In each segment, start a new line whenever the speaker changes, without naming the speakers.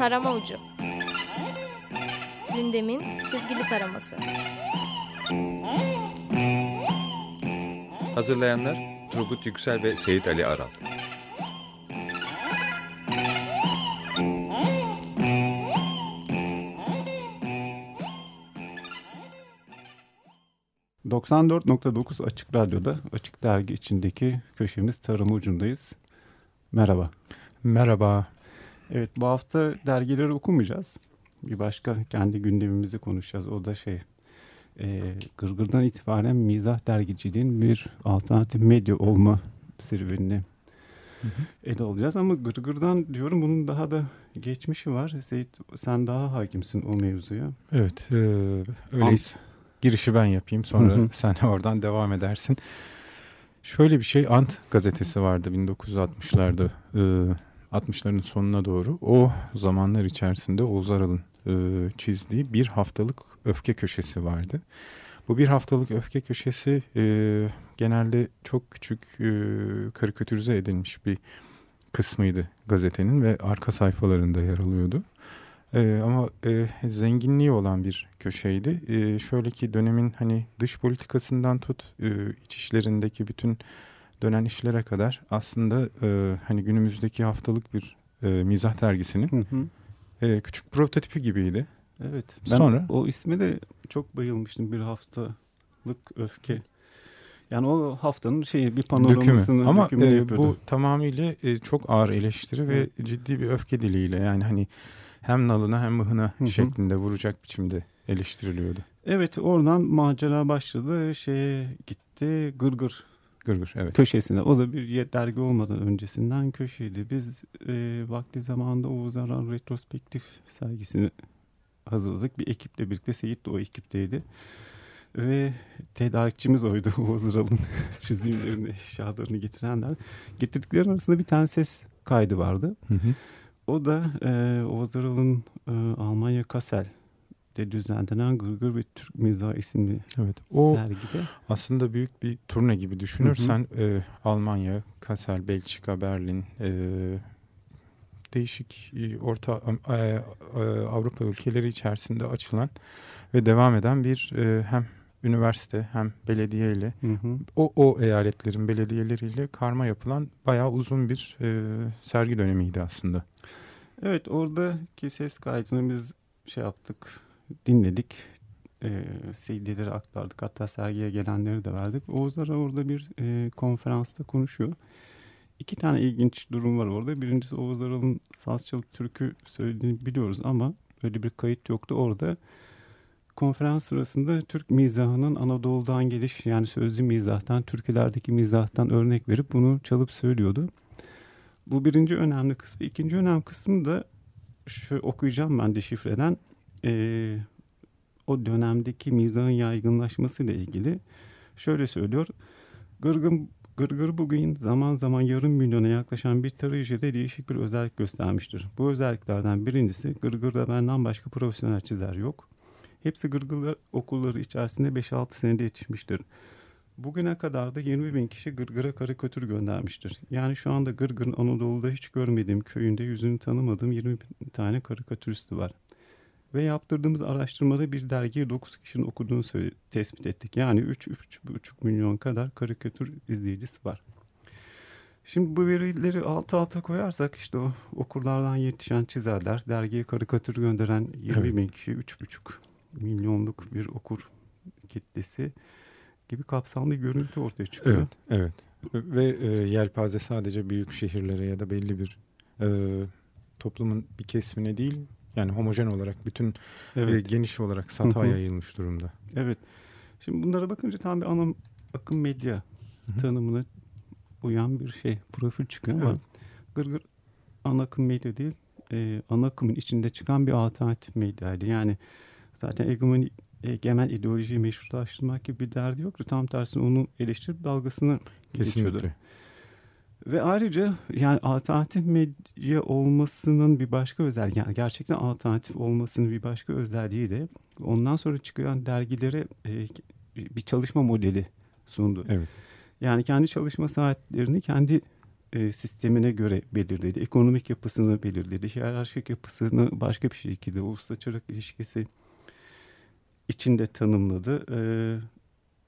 Tarama Ucu Gündemin çizgili taraması
Hazırlayanlar Turgut Yüksel ve Seyit Ali Aral.
...94.9 Açık Radyo'da Açık Dergi içindeki köşemiz Tarım Ucu'ndayız. Merhaba.
Merhaba.
Evet bu hafta dergileri okumayacağız. Bir başka kendi gündemimizi konuşacağız. O da şey e, Gırgır'dan itibaren mizah dergiciliğin bir alternatif medya olma serüvenini hı hı. ele alacağız. Ama Gırgır'dan diyorum bunun daha da geçmişi var. Seyit sen daha hakimsin o mevzuya.
Evet e, öyleyiz. Ant. Girişi ben yapayım sonra hı hı. sen oradan devam edersin. Şöyle bir şey Ant gazetesi vardı 1960'larda. E, 60'ların sonuna doğru o zamanlar içerisinde Oğuz Aral'ın e, çizdiği bir haftalık öfke köşesi vardı. Bu bir haftalık öfke köşesi e, genelde çok küçük e, karikatürize edilmiş bir kısmıydı gazetenin ve arka sayfalarında yer alıyordu. E, ama e, zenginliği olan bir köşeydi. E, şöyle ki dönemin hani dış politikasından tut e, iç işlerindeki bütün dönen işlere kadar aslında e, hani günümüzdeki haftalık bir e, mizah dergisinin hı hı. E, küçük prototipi gibiydi.
Evet. Ben Sonra o isme de çok bayılmıştım bir haftalık öfke. Yani o haftanın şeyi bir panoramasını
Ama e, bu tamamıyla e, çok ağır eleştiri ve ciddi bir öfke diliyle yani hani hem nalına hem mıhına Hı-hı. şeklinde vuracak biçimde eleştiriliyordu.
Evet oradan macera başladı şeye gitti gırgır
Gırgır evet.
Köşesine. O da bir dergi olmadan öncesinden köşeydi. Biz e, vakti zamanında Oğuz Aran retrospektif sergisini hazırladık. Bir ekiple birlikte Seyit de o ekipteydi. Ve tedarikçimiz oydu Oğuz Aral'ın çizimlerini, eşyalarını getirenler. Getirdiklerin arasında bir tane ses kaydı vardı. Hı hı. O da e, Oğuz Aral'ın e, Almanya Kassel de düzenlenen Gırgır ve Türk Mizahı isimli evet, o sergide.
Aslında büyük bir turne gibi düşünürsen hı hı. E, Almanya, Kassel, Belçika, Berlin, e, değişik e, Orta e, e, Avrupa ülkeleri içerisinde açılan ve devam eden bir e, hem üniversite hem belediye ile o, o eyaletlerin belediyeleriyle karma yapılan bayağı uzun bir e, sergi dönemiydi aslında.
Evet oradaki ses kaydını biz şey yaptık dinledik. E, CD'leri aktardık. Hatta sergiye gelenleri de verdik. Oğuz Ara orada bir e, konferansta konuşuyor. İki tane ilginç durum var orada. Birincisi Oğuz Aral'ın sazçalık türkü söylediğini biliyoruz ama öyle bir kayıt yoktu. Orada konferans sırasında Türk mizahının Anadolu'dan geliş yani sözlü mizahtan, türkülerdeki mizahtan örnek verip bunu çalıp söylüyordu. Bu birinci önemli kısmı. İkinci önemli kısmı da şu okuyacağım ben deşifreden e, o dönemdeki mizahın yaygınlaşmasıyla ilgili şöyle söylüyor. Gırgın Gırgır bugün zaman zaman yarım milyona yaklaşan bir tarayıcıda değişik bir özellik göstermiştir. Bu özelliklerden birincisi Gırgır'da benden başka profesyonel çizer yok. Hepsi Gırgır okulları içerisinde 5-6 senede yetişmiştir. Bugüne kadar da 20 bin kişi Gırgır'a karikatür göndermiştir. Yani şu anda Gırgır'ın Anadolu'da hiç görmediğim köyünde yüzünü tanımadığım 20 bin tane karikatüristi var. Ve yaptırdığımız araştırmada bir dergiyi 9 kişinin okuduğunu tespit ettik. Yani 3-3,5 milyon kadar karikatür izleyicisi var. Şimdi bu verileri alt alta koyarsak işte o okurlardan yetişen çizerler, dergiye karikatür gönderen 20 evet. bin kişi, 3,5 milyonluk bir okur kitlesi gibi kapsamlı bir görüntü ortaya çıkıyor.
Evet, evet. Ve e, yelpaze sadece büyük şehirlere ya da belli bir e, toplumun bir kesimine değil, yani homojen olarak bütün e, evet. e, geniş olarak sata yayılmış durumda.
Evet. Şimdi bunlara bakınca tam bir ana akım medya Hı-hı. tanımına uyan bir şey profil çıkıyor ama evet. gırgır ana akım medya değil e, ana akımın içinde çıkan bir alternatif medyaydı. Yani zaten egemen, egemen ideolojiyi meşrulaştırmak gibi bir derdi yoktu. Tam tersine onu eleştirip dalgasını Kesinlikle. geçiyordu. Ve ayrıca yani alternatif medya olmasının bir başka özelliği yani gerçekten alternatif olmasının bir başka özelliği de ondan sonra çıkan dergilere e, bir çalışma modeli sundu. Evet. Yani kendi çalışma saatlerini kendi e, sistemine göre belirledi. Ekonomik yapısını belirledi. Hiyerarşik yapısını başka bir şekilde çırak ilişkisi içinde tanımladı. E,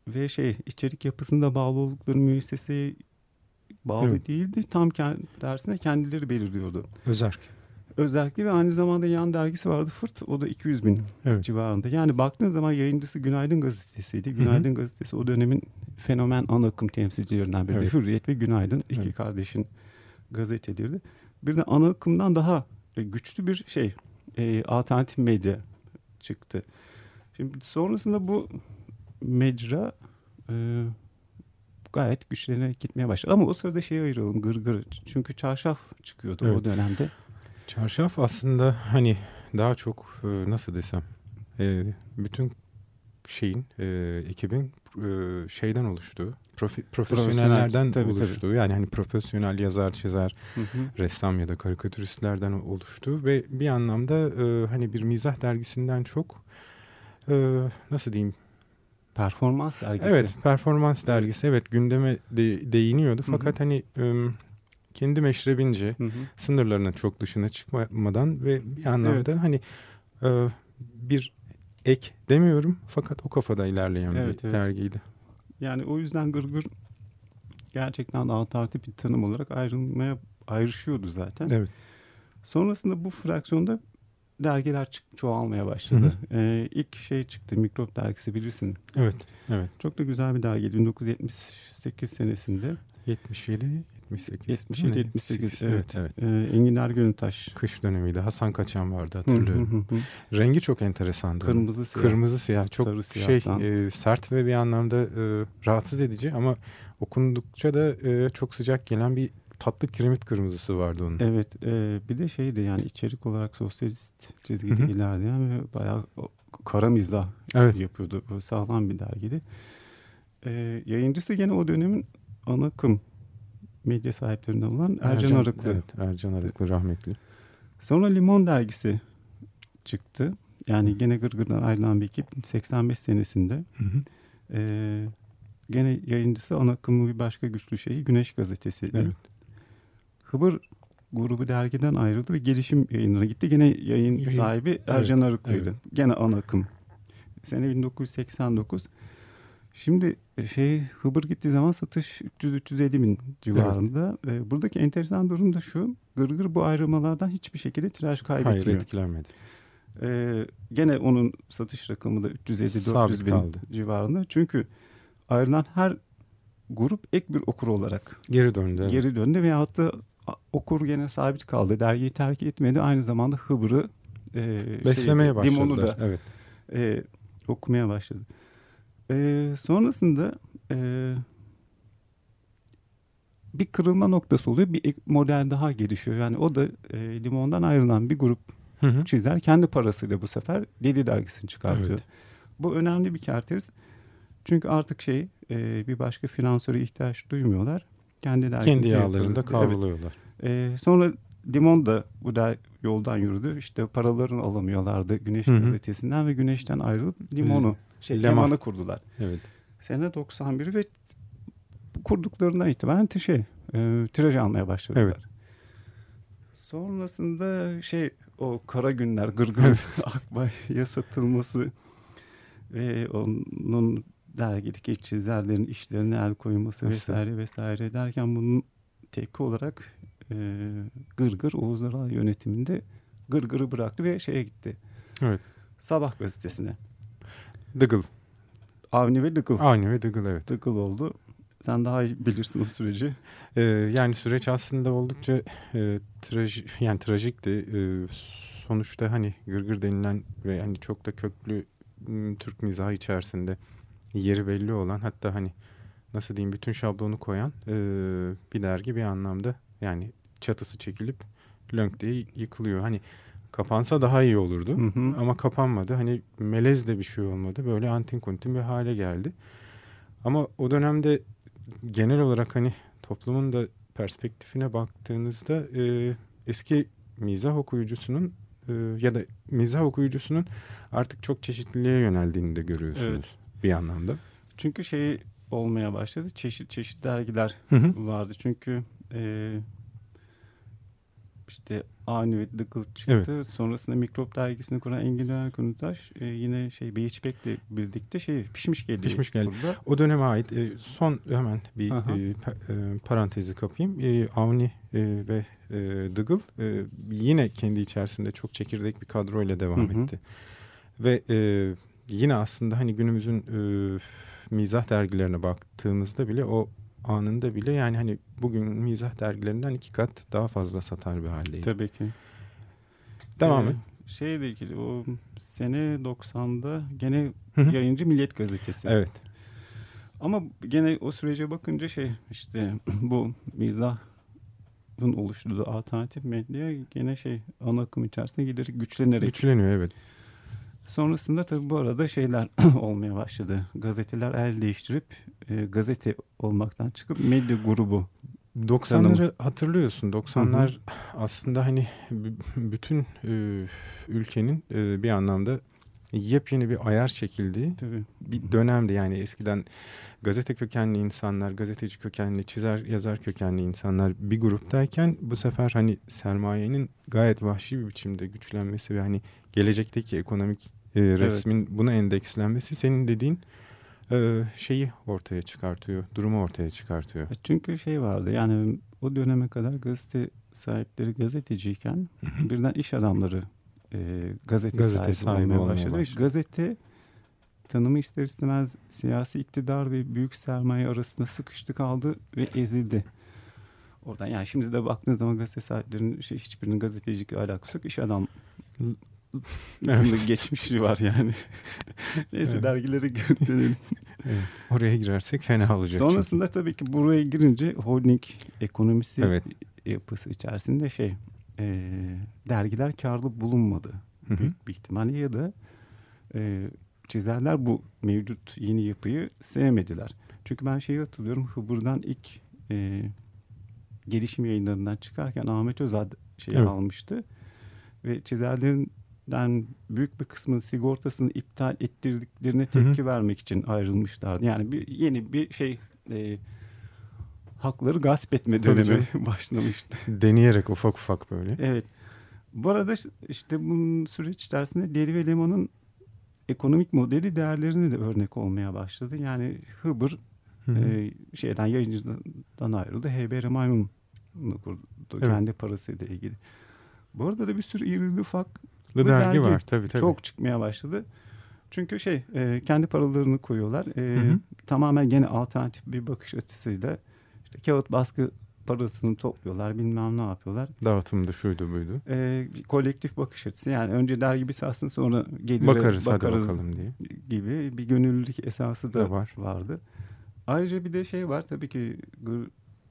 ve şey içerik yapısında bağlı oldukları müesseseye bağlı
Evet.
değildi. Tam dersine kendileri belirliyordu.
Özerk.
Özellikle ve aynı zamanda yan dergisi vardı Fırt. O da 200 bin
Evet.
civarında. Yani baktığın zaman yayıncısı Günaydın Gazetesi'ydi. Günaydın Gazetesi o dönemin fenomen ana akım temsilcilerinden biri.
Evet.
Hürriyet ve Günaydın iki
Evet.
kardeşin gazeteleriydi. Bir de ana akımdan daha e, güçlü bir şey e, alternatif medya çıktı. Şimdi sonrasında bu mecra e, gayet güçlenerek gitmeye başladı. Ama o sırada şeyi ayıralım gırgır. Çünkü çarşaf çıkıyordu o
Evet.
dönemde.
Çarşaf aslında hani daha çok e, nasıl desem e, bütün şeyin e, ekibin şeyden oluştuğu profi- profesyonellerden
tabii, tabii.
oluştuğu yani hani profesyonel yazar çizer
Hı hı.
ressam ya da karikatüristlerden oluştuğu ve bir anlamda e, hani bir mizah dergisinden çok e, nasıl diyeyim
Performans dergisi.
evet performans dergisi evet gündeme de, değiniyordu
Hı hı.
fakat hani e, kendi meşrebince
Hı hı.
sınırlarının çok dışına çıkmadan ve bir anlamda
Evet.
hani e, bir ek demiyorum fakat o kafada ilerleyen
Evet,
bir
evet.
dergiydi.
Yani o yüzden gırgır gerçekten alternatif bir tanım olarak ayrılmaya ayrışıyordu zaten.
Evet.
Sonrasında bu fraksiyonda dergiler çık- çoğalmaya başladı. Ee, ilk şey çıktı Mikrop dergisi bilirsin.
Evet. Evet.
Çok da güzel bir dergiydi 1978 senesinde.
77 78.
77
değil mi?
78
evet.
evet.
evet.
Ee, Enginar Gönültaş.
Kış dönemiydi. Hasan Kaçan vardı
Hı
hatırlıyorum.
hı hı hı.
Rengi çok enteresandı.
Kırmızı siyah.
Kırmızı siyah çok
Sarı
şey e, sert ve bir anlamda e, rahatsız edici ama okundukça da e, çok sıcak gelen bir tatlı kiremit kırmızısı vardı onun.
Evet e, bir de şeydi yani içerik olarak sosyalist çizgide
Hı hı.
ilerleyen ve bayağı kara mizah
Evet.
yapıyordu. Böyle sağlam bir dergiydi. E, yayıncısı gene o dönemin ana akım medya sahiplerinden olan Ercan, Arıklı.
Evet, Ercan Arıklı rahmetli.
Sonra Limon dergisi çıktı. Yani gene Gırgır'dan ayrılan bir ekip 85 senesinde.
Hı hı.
E, gene yayıncısı ana akımı bir başka güçlü şeyi Güneş Gazetesi'ydi.
Evet.
Hıbır grubu dergiden ayrıldı ve gelişim yayınlarına gitti. Gene yayın
Yayın-
sahibi Ercan Arıklı'ydı.
evet.
Gene ana akım. Sene 1989. Şimdi e, şey Hıbır gittiği zaman satış 300-350 bin civarında. Ve buradaki enteresan durum da şu. Gırgır bu ayrılmalardan hiçbir şekilde tiraj
Hayır
kaybetmiyor.
etkilenmedi.
Ee, gene onun satış rakamı da 350-400
Sabit
bin
kaldı.
civarında. Çünkü ayrılan her grup ek bir okur olarak
Geri döndü. evet.
geri döndü ve hatta okur gene sabit kaldı. Dergiyi terk etmedi. Aynı zamanda Hıbrı e,
Beslemeye
Limonu
başladılar.
da
Evet.
e, okumaya başladı. E, sonrasında e, bir kırılma noktası oluyor. Bir model daha gelişiyor. Yani o da e, Limon'dan ayrılan bir grup
Hı hı.
çizer kendi parasıyla bu sefer Deli dergisini çıkartıyor.
Evet.
Bu önemli bir kerteriz. Çünkü artık şey e, bir başka finansöre ihtiyaç duymuyorlar. Kendi
Kendi yağlarında
yaparız. Evet.
kavruluyorlar.
E, sonra Limon da bu der, yoldan yürüdü. İşte paralarını alamıyorlardı Güneş
Hı hı.
gazetesinden ve Güneş'ten ayrılıp Limon'u, şey,
Leman.
Leman'ı kurdular.
Evet.
Sene 91 ve kurduklarından itibaren şey, e, tiraj almaya başladılar.
Evet.
Sonrasında şey o kara günler gırgır Akbay'a satılması ve onun dergideki çizerlerin işlerine el koyması vesaire vesaire derken bunun tepki olarak e, Gırgır Oğuz Aral yönetiminde Gırgır'ı bıraktı ve şeye gitti.
Evet.
Sabah gazetesine.
Dıgıl.
Avni ve Dıkıl.
Avni ve Dıgıl evet.
Dıkıl oldu. Sen daha iyi bilirsin o süreci.
Ee, yani süreç aslında oldukça e, trajik yani trajikti. Ee, sonuçta hani gırgır denilen ve hani çok da köklü Türk mizahı içerisinde yeri belli olan hatta hani nasıl diyeyim bütün şablonu koyan e, bir dergi bir anlamda yani çatısı çekilip lönk diye yıkılıyor. Hani kapansa daha iyi olurdu.
Hı hı.
Ama kapanmadı. Hani melez de bir şey olmadı. Böyle antin kuntin bir hale geldi. Ama o dönemde genel olarak hani toplumun da perspektifine baktığınızda e, eski mizah okuyucusunun e, ya da mizah okuyucusunun artık çok çeşitliliğe yöneldiğini de görüyorsunuz
Evet.
Bir anlamda.
Çünkü şey olmaya başladı. Çeşit çeşit dergiler
Hı hı.
vardı. Çünkü e, işte Avni ve Dıkıl çıktı. Sonrasında Mikrop dergisini kuran Engin Erkuntaş e, yine şey Beyçbek'le birlikte şey pişmiş geldi.
Pişmiş geldi.
burada.
O döneme ait e, son hemen bir
Aha.
e, pa- e, parantezi kapayım. E, Avni e, ve e, Dıgıl e, yine kendi içerisinde çok çekirdek bir kadroyla devam
Hı hı.
etti. Ve e, yine aslında hani günümüzün e, mizah dergilerine baktığımızda bile o anında bile yani hani bugün mizah dergilerinden iki kat daha fazla satar bir haldeydi.
Tabii ki.
Devam
Ee,
et.
Şeyle ilgili o sene 90'da gene yayıncı Milliyet Gazetesi.
Evet.
Ama gene o sürece bakınca şey işte bu mizahın oluşturduğu alternatif medya gene şey ana akım içerisinde giderek güçlenerek.
Güçleniyor evet.
Sonrasında tabii bu arada şeyler olmaya başladı. Gazeteler el değiştirip e, gazete olmaktan çıkıp medya grubu.
90'ları hatırlıyorsun. 90'lar aslında hani bütün e, ülkenin e, bir anlamda yepyeni bir ayar çekildiği
Tabii.
bir dönemdi. Yani eskiden gazete kökenli insanlar, gazeteci kökenli, çizer yazar kökenli insanlar bir gruptayken bu sefer hani sermayenin gayet vahşi bir biçimde güçlenmesi ve hani gelecekteki ekonomik e, resmin buna endekslenmesi senin dediğin e, şeyi ortaya çıkartıyor, durumu ortaya çıkartıyor.
E, Çünkü şey vardı yani o döneme kadar gazete sahipleri gazeteciyken birden iş adamları e, gazete,
Gazete
sahibi, olmaya başladı.
başladı.
Gazete tanımı ister istemez siyasi iktidar ve büyük sermaye arasında sıkıştı kaldı ve ezildi. Oradan yani şimdi de baktığınız zaman gazete sahiplerinin şey, hiçbirinin gazetecilikle alakası yok. İş adam
Evet.
geçmişi var yani. Neyse
Evet.
dergilere dönelim.
Evet, oraya girersek fena olacak.
Sonrasında tabii ki buraya girince holding ekonomisi
Evet.
yapısı içerisinde şey e, dergiler karlı bulunmadı
Hı hı.
büyük bir ihtimalle ya da e, çizerler bu mevcut yeni yapıyı sevmediler. Çünkü ben şeyi hatırlıyorum Hıbır'dan ilk e, gelişim yayınlarından çıkarken Ahmet Özad şeyi
Evet.
almıştı ve çizerlerinden büyük bir kısmının sigortasını iptal ettirdiklerine tepki vermek için ayrılmışlardı. Yani bir yeni bir şey e, hakları gasp etme dönemi başlamıştı.
Deneyerek ufak ufak böyle.
Evet. Bu arada işte bu süreç içerisinde Deri ve Lemon'un ekonomik modeli değerlerine de örnek olmaya başladı. Yani Hıbır
Hı hı.
e, şeyden yayıncıdan ayrıldı. HBR Maymun'u kurdu.
Evet.
Kendi parasıyla ilgili. Bu arada da bir sürü irili ufak
dergi,
dergi
var tabii tabii.
çok çıkmaya başladı. Çünkü şey e, kendi paralarını koyuyorlar. E,
Hı hı.
Tamamen gene alternatif bir bakış açısıyla işte kağıt baskı parasını topluyorlar bilmem ne yapıyorlar.
Dağıtımda şuydu buydu.
E, kolektif bakış açısı yani önce dergi bir satsın sonra gelire
Bakarız,
bakarız,
bakalım diye.
gibi bir gönüllülük esası da
Da var.
vardı. Ayrıca bir de şey var tabii ki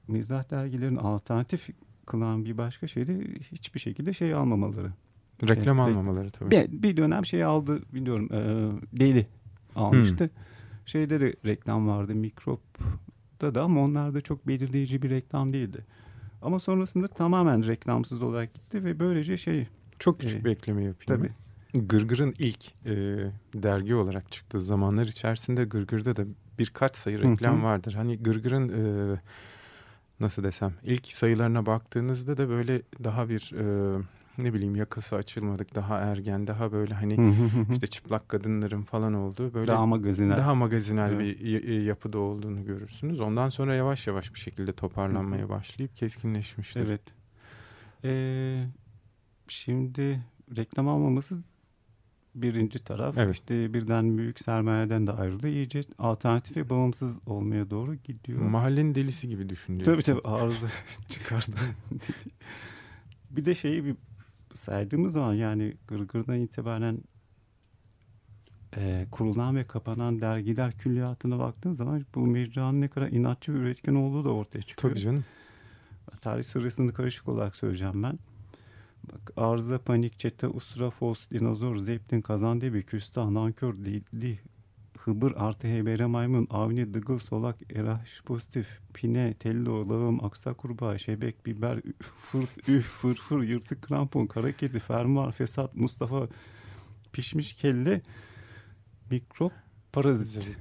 mizah dergilerin alternatif kılan bir başka şey de hiçbir şekilde şey almamaları.
Reklam
Evet,
almamaları tabii.
Bir, bir dönem şey aldı biliyorum e, deli almıştı. Şeyde de reklam vardı mikropta da ama onlar da çok belirleyici bir reklam değildi. Ama sonrasında tamamen reklamsız olarak gitti ve böylece şey
Çok küçük
Ee,
bir ekleme yapayım.
tabii.
ben. Gırgır'ın ilk e, dergi olarak çıktığı zamanlar içerisinde Gırgır'da da birkaç sayı
Hı hı.
reklam vardır. Hani Gırgır'ın e, nasıl desem ilk sayılarına baktığınızda da böyle daha bir e, ne bileyim yakası açılmadık daha ergen daha böyle hani işte çıplak kadınların falan olduğu böyle
daha magazinel.
daha magazinel
Evet.
bir yapıda olduğunu görürsünüz. Ondan sonra yavaş yavaş bir şekilde toparlanmaya başlayıp keskinleşmiştir.
Evet. Ee, şimdi reklam almaması birinci taraf.
Evet.
İşte birden büyük sermayeden de ayrıldı. İyice alternatif ve bağımsız olmaya doğru gidiyor.
Mahallenin delisi gibi düşüneceksin.
Tabii tabii arıza çıkardı. bir de şeyi bir saydığımız zaman yani Gırgır'dan itibaren e, kurulan ve kapanan dergiler külliyatına baktığın zaman bu mecranın ne kadar inatçı ve üretken olduğu da ortaya çıkıyor.
Tabii canım.
Tarih sırasını karışık olarak söyleyeceğim ben. Bak Arıza, Panik, Çete, Usra, Fos, Dinozor, Zeptin, Kazandebi, Küstah, Nankör, Dili, Hıbır, Artı, Heybere, Maymun, Avni, Dıgıl, Solak, Eraş, Pozitif, Pine, Tello, Lağım, Aksa Kurbağa, Şebek, Biber, Fırt, Üf, Fırfır, Yırtık, Krampon, Kara Kedi, Fermuar, Fesat, Mustafa, Pişmiş Kelle, Mikrop, Parazit.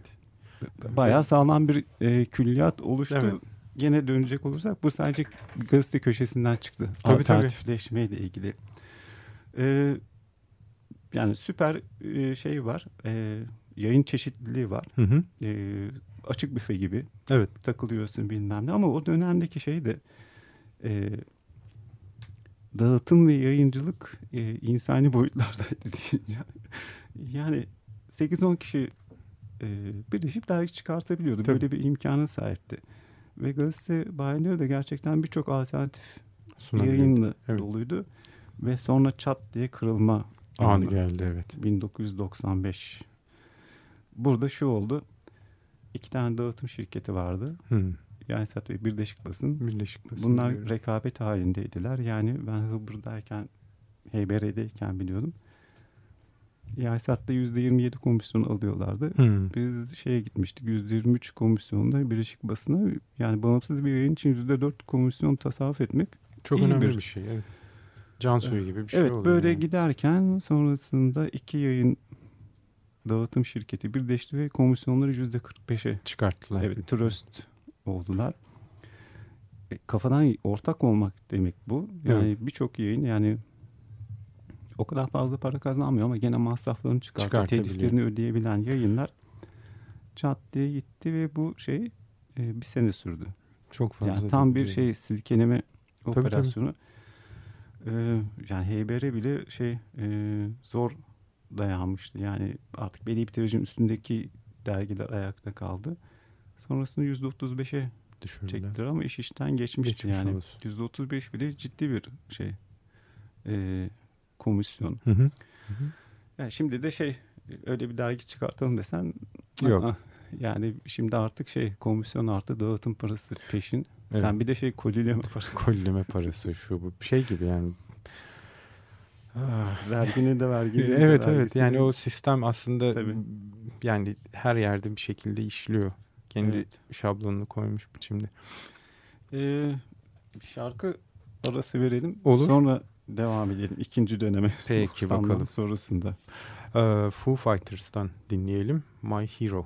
Bayağı sağlam bir e, külliyat oluştu.
Evet.
gene dönecek olursak bu sadece gazete köşesinden çıktı.
Tabii,
Alternatifleşmeyle ilgili. Ee, yani süper e, şey var. E, yayın çeşitliliği var.
Hı hı.
E, açık büfe gibi
Evet.
takılıyorsun bilmem ne. Ama o dönemdeki şey de e, dağıtım ve yayıncılık e, insani boyutlardaydı diyeceğim. Yani 8-10 kişi e, birleşip dergi çıkartabiliyordu.
Tabii.
Böyle bir imkana sahipti. Ve gazete bayileri de gerçekten birçok alternatif
Sunabiliyor.
yayınla
Evet.
doluydu. Ve sonra çat diye kırılma
anı. geldi evet.
1995. Burada şu oldu. İki tane dağıtım şirketi vardı.
Hı.
Yaysat ve Birleşik Basın.
Birleşik Basın
Bunlar
biliyorum.
rekabet halindeydiler. Yani ben Hıbr'dayken, HBR'deyken biliyordum. Yaysat'ta %27 komisyon alıyorlardı.
Hı.
Biz şeye gitmiştik %23 komisyonda Birleşik Basın'a yani bağımsız bir yayın için %4 komisyon tasarruf etmek.
Çok
İyi
önemli
bir-
bir şey. Evet. Can suyu gibi bir şey
evet
oluyor.
böyle
yani.
giderken sonrasında iki yayın dağıtım şirketi birleşti ve komisyonları %45'e
çıkarttılar.
Evet, tröst oldular. E, kafadan ortak olmak demek bu. Yani birçok yayın yani o kadar fazla para kazanmıyor ama gene masraflarını.
Çıkartabiliyor.
Teliflerini ödeyebilen yayınlar çat diye gitti ve bu şey e, bir sene sürdü.
Çok fazla.
Yani tam bir şey silkeleme
tabii.
operasyonu. Ee, yani HBR bile şey e, zor dayanmıştı. Yani artık belli bir tirajın üstündeki dergiler ayakta kaldı. Sonrasında %35'e
düşürdüler.
çektiler ama iş işten geçmişti
Geçmiş
yani.
olsun.
%35 bile ciddi bir şey e, komisyon.
Hı hı.
Yani şimdi de şey öyle bir dergi çıkartalım desen
Yok.
aa, yani şimdi artık şey komisyon artı dağıtım parası peşin.
Evet.
Sen bir de şey kolileme parası.
Kolleme parası şu bu şey gibi yani. Ah,
Vergini de vergini de
evet evet
vergisini
yani
de.
o sistem aslında
Tabii.
yani her yerde bir şekilde işliyor. Kendi
Evet.
şablonunu koymuş biçimde.
Ee, şarkı arası verelim.
Olur.
Sonra devam edelim ikinci döneme.
Peki,
90'dan
bakalım.
sonrasında.
Ee, Foo Fighters'tan dinleyelim. My. Hero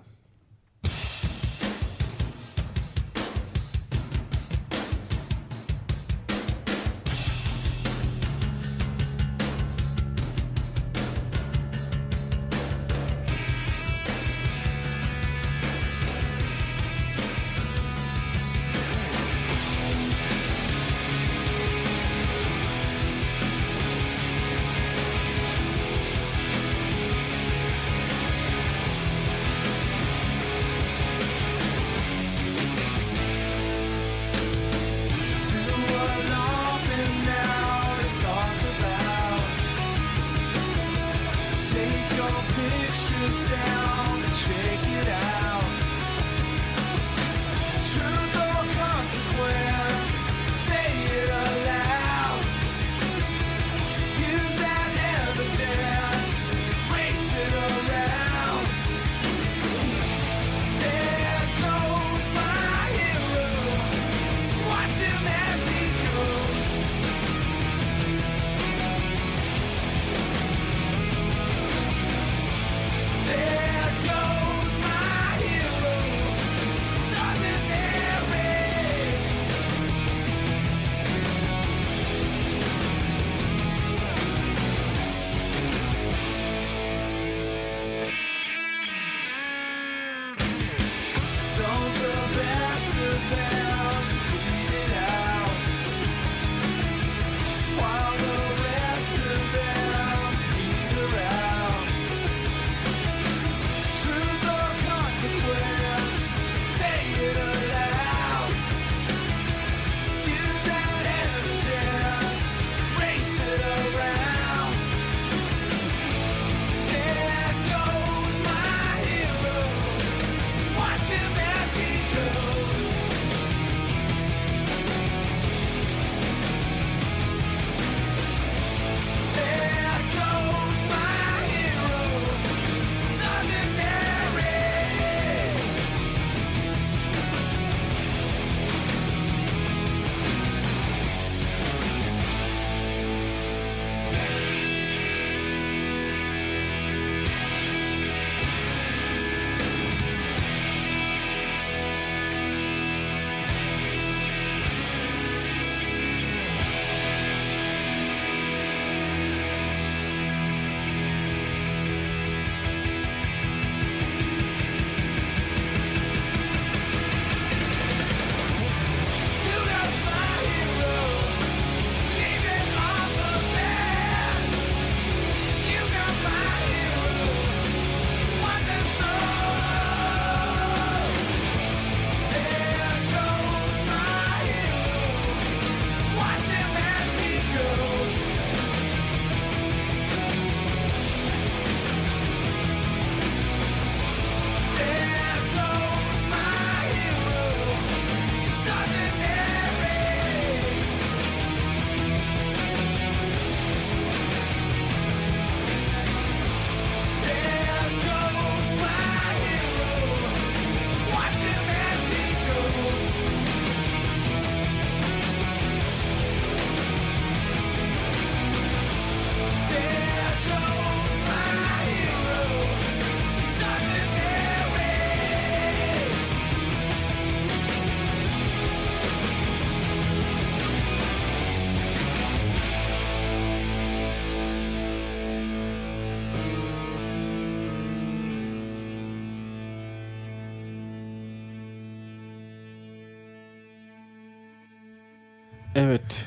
Evet.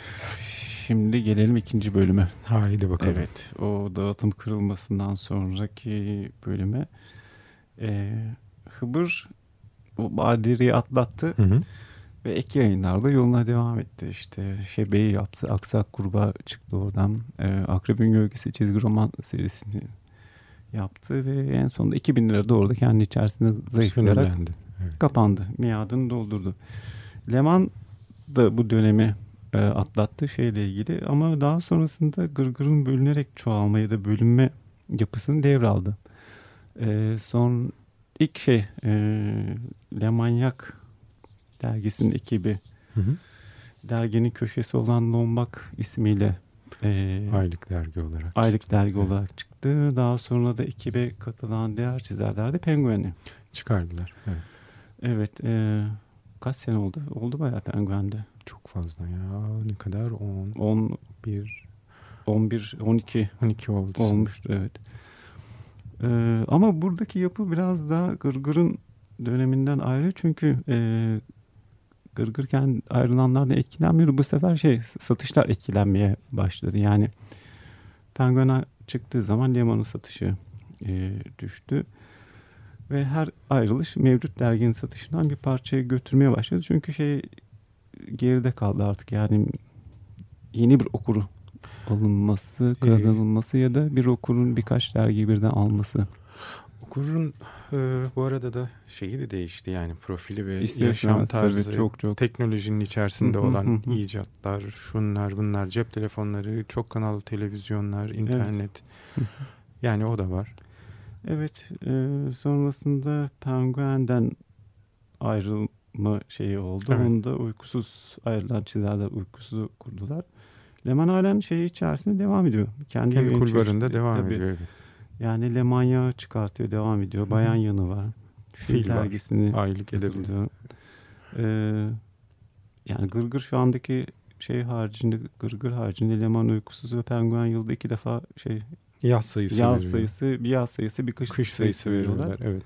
Şimdi gelelim ikinci bölüme.
Haydi bakalım.
Evet. O dağıtım kırılmasından sonraki bölüme. Ee, Hıbır o badireyi atlattı
Hı hı.
ve ek yayınlarda yoluna devam etti. İşte Şebe'yi yaptı. Aksak Kurbağa çıktı oradan. Ee, Akrebin Gölgesi çizgi roman serisini yaptı ve en sonunda 2000 lira da orada kendi içerisinde zayıflayarak.
Evet.
kapandı. Miadını doldurdu. Leman da bu dönemi e, atlattı şeyle ilgili ama daha sonrasında Gırgır'ın bölünerek çoğalma ya da bölünme yapısını devraldı. E, son ilk şey e, Lemanyak dergisinin ekibi
Hı hı.
derginin köşesi olan Lombak ismiyle e,
Aylık dergi olarak.
aylık dergi olarak çıktı. Daha sonra da ekibe katılan diğer çizerler de Penguin'i.
Çıkardılar. Evet.
Evet. E, kaç sene oldu? Oldu bayağı Penguin'de.
Çok fazla ya. Ne kadar? 10,
10,
1,
11, 12
12 oldu.
olmuştu evet. Ee, ama buradaki yapı biraz daha Gırgır'ın döneminden ayrı çünkü e, Gırgırken ayrılanlardan etkilenmiyor. Bu sefer şey satışlar etkilenmeye başladı. Yani Penguin'a çıktığı zaman Leman'ın satışı e, düştü. Ve her ayrılış mevcut derginin satışından bir parçayı götürmeye başladı. Çünkü şey geride kaldı artık yani yeni bir okuru alınması, kazanılması ya da bir okurun birkaç dergi birden alması.
Okurun e, bu arada da şeyi de değişti yani profili ve yaşam
istemez tabii
tarzı
çok çok.
teknolojinin içerisinde olan icatlar, şunlar bunlar, cep telefonları, çok kanallı televizyonlar, internet.
Hı.
Yani o da var.
Evet, e, sonrasında Penguin'den ayrılma şeyi oldu.
Evet.
Onu da uykusuz ayrılan çizerler uykusu kurdular. Leman halen şeyi içerisinde devam ediyor. Kendi,
Kendi kulvarında devam
tabii.
ediyor. evet.
Yani Lemanya çıkartıyor, devam ediyor. Bayan yanı var. Fil,
Fil var.
dergisini
Aylık edebilir.
hazırlıyor. Ee, yani Gırgır şu andaki şey haricinde Gırgır haricinde Leman uykusuz ve Penguen yılda iki defa şey
Yaz sayısı
yaz
veriyor.
sayısı bir yaz sayısı bir kış,
Kış sayısı veriyorlar. Evet.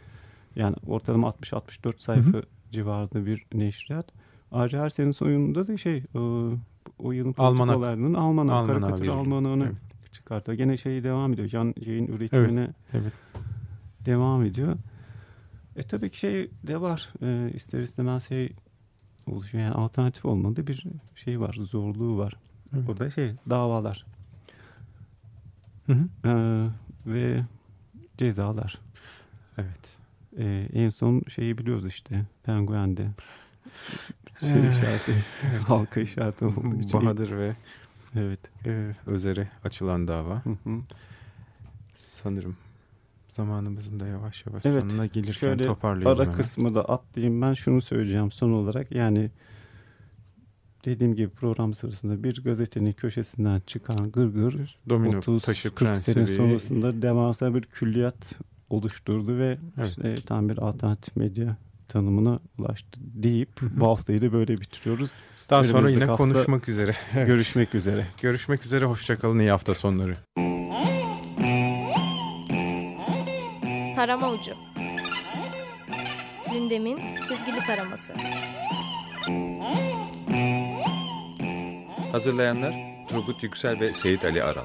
Yani ortalama 60-64 sayfa civarında bir neşriyat. Ayrıca her senin sonunda da şey e, o yılın
Almanak.
politikalarının almanak,
Almanağı
karikatür almanağını
Evet.
çıkartıyor. Gene şeyi devam ediyor. Yan yayın üretimine
Evet.
devam ediyor. E tabii ki şey de var. E, ister istemez şey oluşuyor. Yani alternatif olmadı bir şey var. Zorluğu var.
Evet.
Burada şey davalar
Hı hı.
e, ve cezalar.
Evet.
E, en son şeyi biliyoruz işte. Penguen'de. Şey
Eh,
işareti, halka işareti olduğu için.
Bahadır ve
Evet.
e, Özer'e açılan dava.
Hı hı.
Sanırım zamanımızın da yavaş yavaş
Evet,
sonuna gelirken
Şöyle
toparlayalım.
ara
hemen.
kısmı da atlayayım. Ben şunu söyleyeceğim son olarak. Yani dediğim gibi program sırasında bir gazetenin köşesinden çıkan gırgır
Domino
30
taşı
40 sene
prensibi.
sonrasında devasa bir külliyat oluşturdu ve
Evet.
işte tam bir alternatif medya tanımına ulaştı deyip bu haftayı da böyle bitiriyoruz.
Daha sonra
Önümüzdeki
yine
hafta
konuşmak üzere. Evet.
Görüşmek üzere.
Görüşmek üzere. Hoşçakalın. İyi hafta sonları.
Tarama Ucu Gündemin çizgili taraması
Hazırlayanlar Turgut Yüksel ve Seyit Ali Aral.